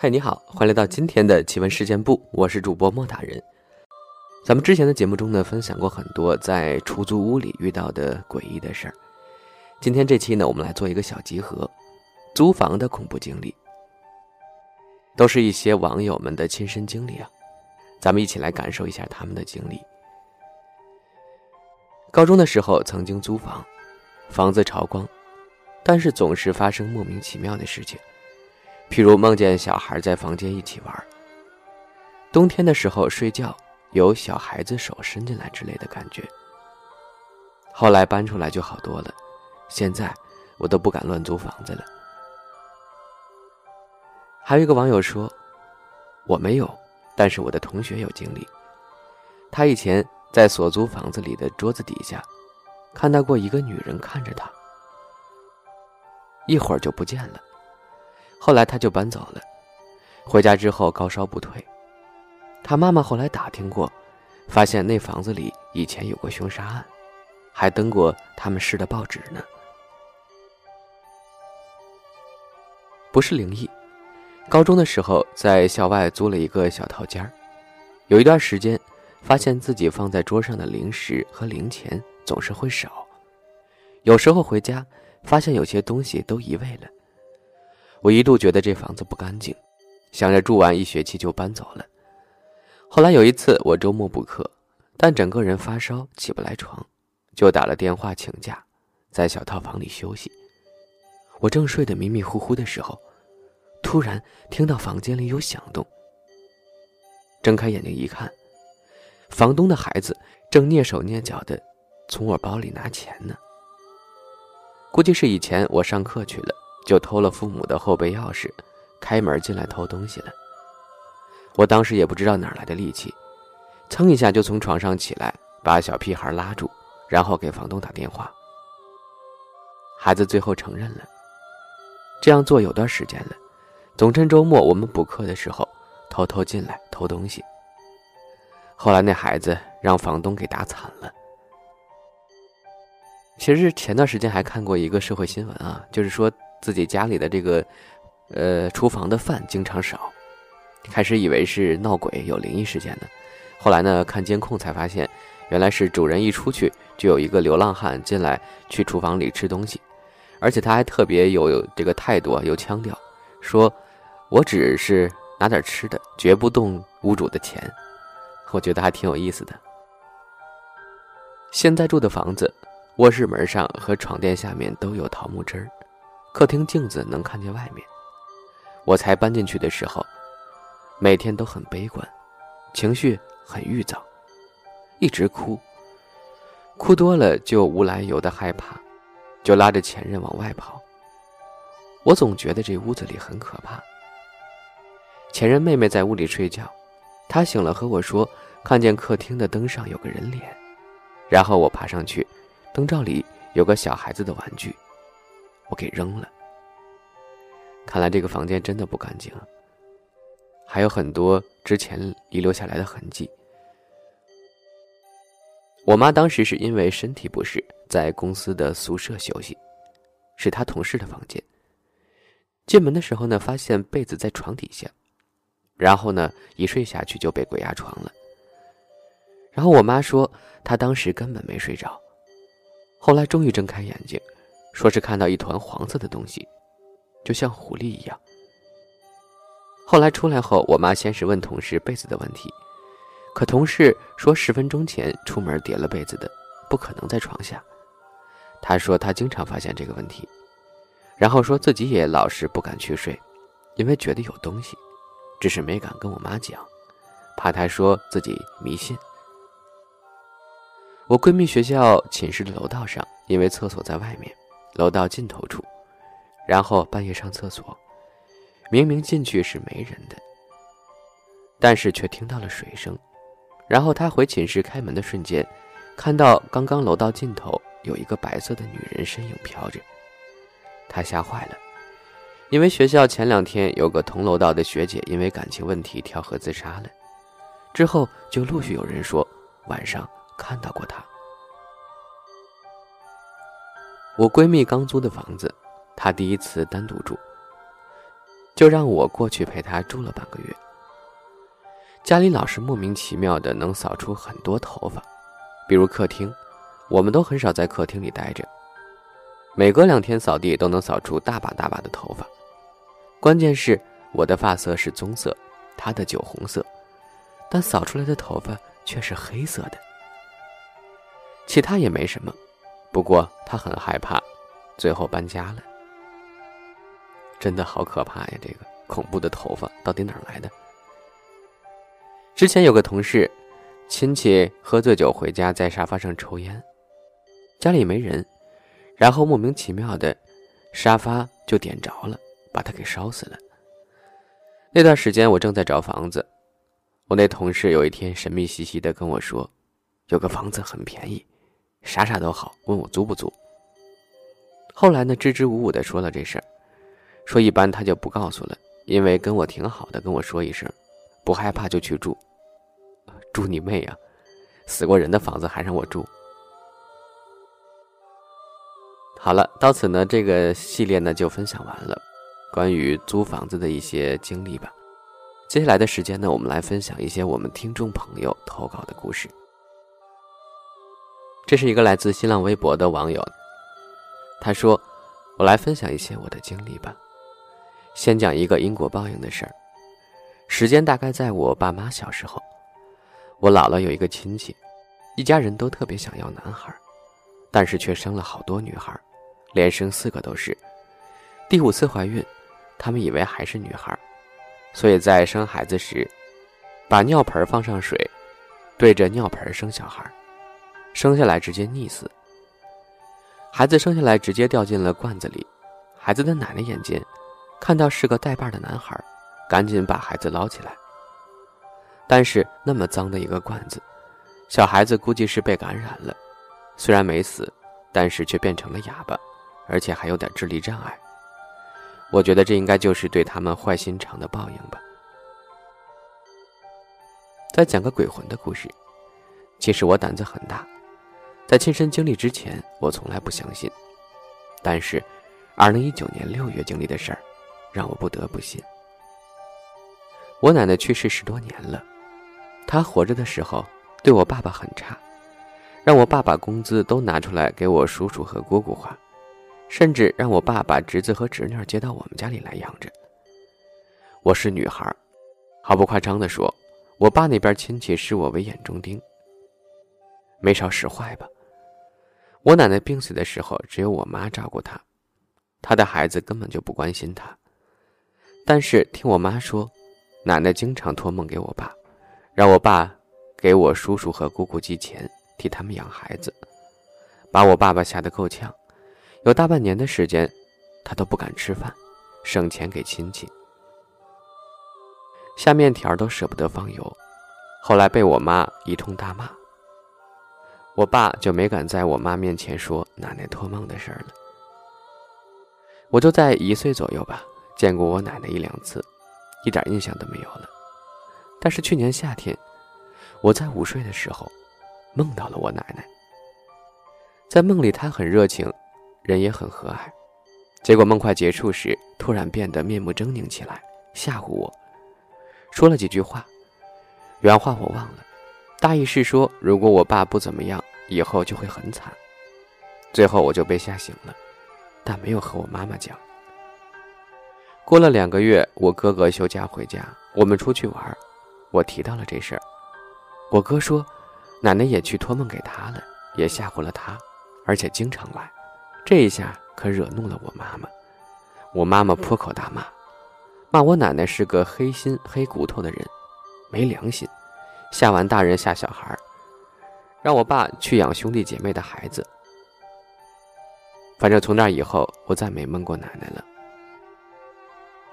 嗨，你好，欢迎来到今天的奇闻事件部，我是主播莫大人。咱们之前的节目中呢，分享过很多在出租屋里遇到的诡异的事儿。今天这期呢，我们来做一个小集合，租房的恐怖经历，都是一些网友们的亲身经历啊。咱们一起来感受一下他们的经历。高中的时候曾经租房，房子朝光，但是总是发生莫名其妙的事情。譬如梦见小孩在房间一起玩，冬天的时候睡觉有小孩子手伸进来之类的感觉。后来搬出来就好多了，现在我都不敢乱租房子了。还有一个网友说，我没有，但是我的同学有经历。他以前在所租房子里的桌子底下，看到过一个女人看着他，一会儿就不见了。后来他就搬走了，回家之后高烧不退。他妈妈后来打听过，发现那房子里以前有过凶杀案，还登过他们市的报纸呢。不是灵异，高中的时候在校外租了一个小套间，有一段时间，发现自己放在桌上的零食和零钱总是会少，有时候回家发现有些东西都移位了。我一度觉得这房子不干净，想着住完一学期就搬走了。后来有一次我周末补课，但整个人发烧起不来床，就打了电话请假，在小套房里休息。我正睡得迷迷糊糊的时候，突然听到房间里有响动。睁开眼睛一看，房东的孩子正蹑手蹑脚的从我包里拿钱呢。估计是以前我上课去了。就偷了父母的后备钥匙，开门进来偷东西了。我当时也不知道哪来的力气，噌一下就从床上起来，把小屁孩拉住，然后给房东打电话。孩子最后承认了，这样做有段时间了，总趁周末我们补课的时候，偷偷进来偷东西。后来那孩子让房东给打惨了。其实前段时间还看过一个社会新闻啊，就是说。自己家里的这个，呃，厨房的饭经常少，开始以为是闹鬼有灵异事件呢，后来呢看监控才发现，原来是主人一出去就有一个流浪汉进来去厨房里吃东西，而且他还特别有这个态度有腔调，说我只是拿点吃的，绝不动屋主的钱，我觉得还挺有意思的。现在住的房子，卧室门上和床垫下面都有桃木枝儿。客厅镜子能看见外面。我才搬进去的时候，每天都很悲观，情绪很郁躁，一直哭。哭多了就无来由的害怕，就拉着前任往外跑。我总觉得这屋子里很可怕。前任妹妹在屋里睡觉，她醒了和我说，看见客厅的灯上有个人脸，然后我爬上去，灯罩里有个小孩子的玩具。我给扔了。看来这个房间真的不干净，还有很多之前遗留下来的痕迹。我妈当时是因为身体不适，在公司的宿舍休息，是她同事的房间。进门的时候呢，发现被子在床底下，然后呢，一睡下去就被鬼压床了。然后我妈说，她当时根本没睡着，后来终于睁开眼睛。说是看到一团黄色的东西，就像狐狸一样。后来出来后，我妈先是问同事被子的问题，可同事说十分钟前出门叠了被子的，不可能在床下。她说她经常发现这个问题，然后说自己也老是不敢去睡，因为觉得有东西，只是没敢跟我妈讲，怕她说自己迷信。我闺蜜学校寝室的楼道上，因为厕所在外面。楼道尽头处，然后半夜上厕所，明明进去是没人的，但是却听到了水声。然后他回寝室开门的瞬间，看到刚刚楼道尽头有一个白色的女人身影飘着，他吓坏了，因为学校前两天有个同楼道的学姐因为感情问题跳河自杀了，之后就陆续有人说晚上看到过她。我闺蜜刚租的房子，她第一次单独住。就让我过去陪她住了半个月。家里老是莫名其妙的能扫出很多头发，比如客厅，我们都很少在客厅里待着，每隔两天扫地都能扫出大把大把的头发。关键是我的发色是棕色，她的酒红色，但扫出来的头发却是黑色的。其他也没什么，不过他很害怕，最后搬家了。真的好可怕呀！这个恐怖的头发到底哪儿来的？之前有个同事，亲戚喝醉酒回家，在沙发上抽烟，家里没人，然后莫名其妙的，沙发就点着了，把他给烧死了。那段时间我正在找房子，我那同事有一天神秘兮兮的跟我说，有个房子很便宜，啥啥都好，问我租不租。后来呢，支支吾吾的说了这事儿，说一般他就不告诉了，因为跟我挺好的，跟我说一声，不害怕就去住。住你妹啊！死过人的房子还让我住。好了，到此呢，这个系列呢就分享完了，关于租房子的一些经历吧。接下来的时间呢，我们来分享一些我们听众朋友投稿的故事。这是一个来自新浪微博的网友，他说：“我来分享一些我的经历吧。先讲一个因果报应的事儿，时间大概在我爸妈小时候。”我姥姥有一个亲戚，一家人都特别想要男孩，但是却生了好多女孩，连生四个都是。第五次怀孕，他们以为还是女孩，所以在生孩子时，把尿盆放上水，对着尿盆生小孩，生下来直接溺死。孩子生下来直接掉进了罐子里，孩子的奶奶眼尖，看到是个带把的男孩，赶紧把孩子捞起来。但是那么脏的一个罐子，小孩子估计是被感染了，虽然没死，但是却变成了哑巴，而且还有点智力障碍。我觉得这应该就是对他们坏心肠的报应吧。再讲个鬼魂的故事，其实我胆子很大，在亲身经历之前，我从来不相信，但是，二零一九年六月经历的事儿，让我不得不信。我奶奶去世十多年了。她活着的时候，对我爸爸很差，让我爸把工资都拿出来给我叔叔和姑姑花，甚至让我爸把侄子和侄女接到我们家里来养着。我是女孩，毫不夸张地说，我爸那边亲戚视我为眼中钉。没少使坏吧？我奶奶病死的时候，只有我妈照顾她，她的孩子根本就不关心她。但是听我妈说，奶奶经常托梦给我爸。让我爸给我叔叔和姑姑寄钱，替他们养孩子，把我爸爸吓得够呛，有大半年的时间，他都不敢吃饭，省钱给亲戚，下面条都舍不得放油，后来被我妈一通大骂，我爸就没敢在我妈面前说奶奶托梦的事儿了。我就在一岁左右吧，见过我奶奶一两次，一点印象都没有了。但是去年夏天，我在午睡的时候，梦到了我奶奶。在梦里，她很热情，人也很和蔼。结果梦快结束时，突然变得面目狰狞起来，吓唬我，说了几句话，原话我忘了，大意是说如果我爸不怎么样，以后就会很惨。最后我就被吓醒了，但没有和我妈妈讲。过了两个月，我哥哥休假回家，我们出去玩。我提到了这事儿，我哥说，奶奶也去托梦给他了，也吓唬了他，而且经常来。这一下可惹怒了我妈妈，我妈妈破口大骂，骂我奶奶是个黑心黑骨头的人，没良心，吓完大人吓小孩让我爸去养兄弟姐妹的孩子。反正从那以后，我再没梦过奶奶了。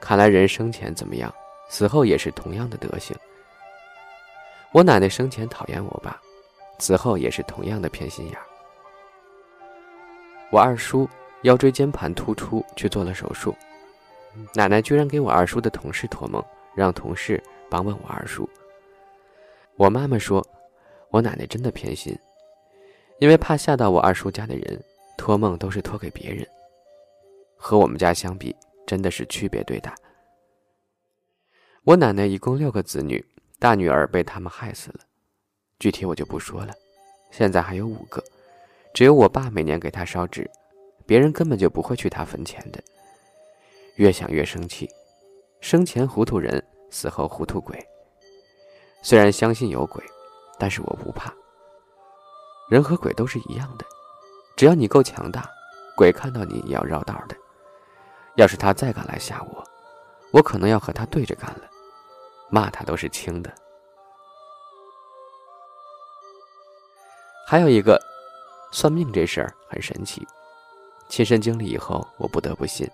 看来人生前怎么样，死后也是同样的德行。我奶奶生前讨厌我爸，死后也是同样的偏心眼。我二叔腰椎间盘突出去做了手术，奶奶居然给我二叔的同事托梦，让同事帮问我二叔。我妈妈说，我奶奶真的偏心，因为怕吓到我二叔家的人，托梦都是托给别人。和我们家相比，真的是区别对待。我奶奶一共六个子女，大女儿被他们害死了，具体我就不说了。现在还有五个，只有我爸每年给她烧纸，别人根本就不会去她坟前的。越想越生气，生前糊涂人，死后糊涂鬼。虽然相信有鬼，但是我不怕。人和鬼都是一样的，只要你够强大，鬼看到你也要绕道的。要是他再敢来吓我，我可能要和他对着干了，骂他都是轻的。还有一个，算命这事儿很神奇，亲身经历以后，我不得不信。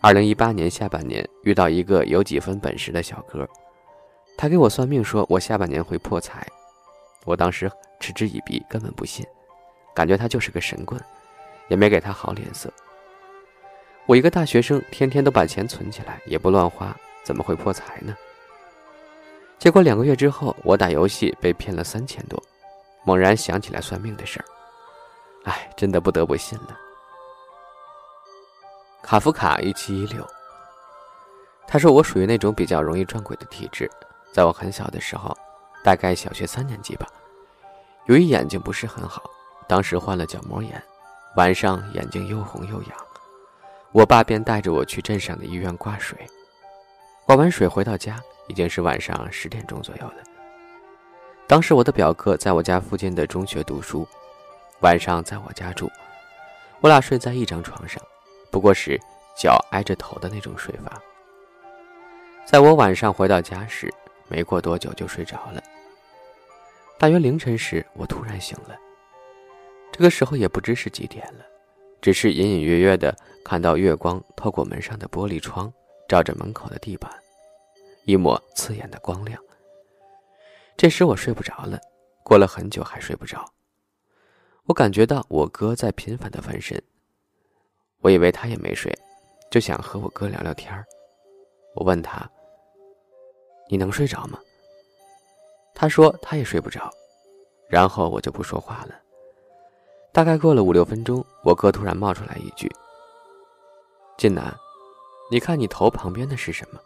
二零一八年下半年遇到一个有几分本事的小哥，他给我算命说我下半年会破财，我当时。嗤之以鼻，根本不信，感觉他就是个神棍，也没给他好脸色。我一个大学生，天天都把钱存起来，也不乱花，怎么会破财呢？结果两个月之后，我打游戏被骗了三千多，猛然想起来算命的事儿，哎，真的不得不信了。卡夫卡一七一六，他说我属于那种比较容易撞鬼的体质，在我很小的时候，大概小学三年级吧。由于眼睛不是很好，当时患了角膜炎，晚上眼睛又红又痒，我爸便带着我去镇上的医院挂水。挂完水回到家，已经是晚上十点钟左右了。当时我的表哥在我家附近的中学读书，晚上在我家住，我俩睡在一张床上，不过是脚挨着头的那种睡法。在我晚上回到家时，没过多久就睡着了。大约凌晨时，我突然醒了。这个时候也不知是几点了，只是隐隐约约的看到月光透过门上的玻璃窗，照着门口的地板，一抹刺眼的光亮。这时我睡不着了，过了很久还睡不着。我感觉到我哥在频繁的翻身，我以为他也没睡，就想和我哥聊聊天我问他：“你能睡着吗？”他说他也睡不着，然后我就不说话了。大概过了五六分钟，我哥突然冒出来一句：“晋南，你看你头旁边的是什么？”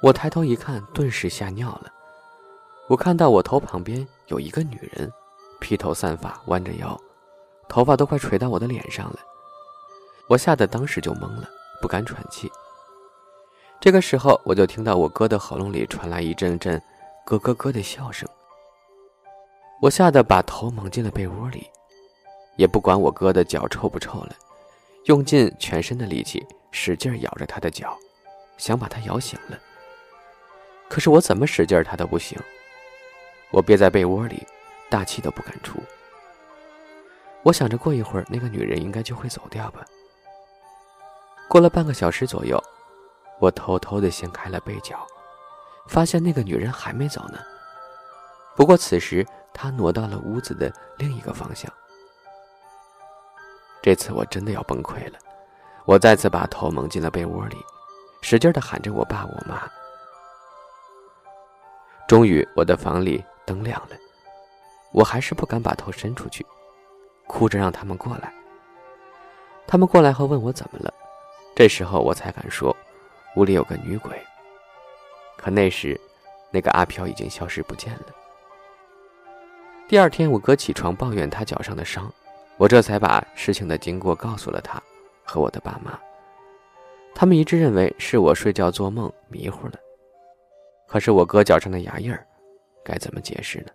我抬头一看，顿时吓尿了。我看到我头旁边有一个女人，披头散发，弯着腰，头发都快垂到我的脸上了。我吓得当时就懵了，不敢喘气。这个时候，我就听到我哥的喉咙里传来一阵阵。咯咯咯的笑声，我吓得把头蒙进了被窝里，也不管我哥的脚臭不臭了，用尽全身的力气使劲咬着他的脚，想把他咬醒了。可是我怎么使劲他都不行，我憋在被窝里，大气都不敢出。我想着过一会儿那个女人应该就会走掉吧。过了半个小时左右，我偷偷的掀开了被角。发现那个女人还没走呢，不过此时她挪到了屋子的另一个方向。这次我真的要崩溃了，我再次把头蒙进了被窝里，使劲的喊着我爸我妈。终于，我的房里灯亮了，我还是不敢把头伸出去，哭着让他们过来。他们过来后问我怎么了，这时候我才敢说，屋里有个女鬼。可那时，那个阿飘已经消失不见了。第二天，我哥起床抱怨他脚上的伤，我这才把事情的经过告诉了他和我的爸妈。他们一致认为是我睡觉做梦迷糊了。可是我哥脚上的牙印儿，该怎么解释呢？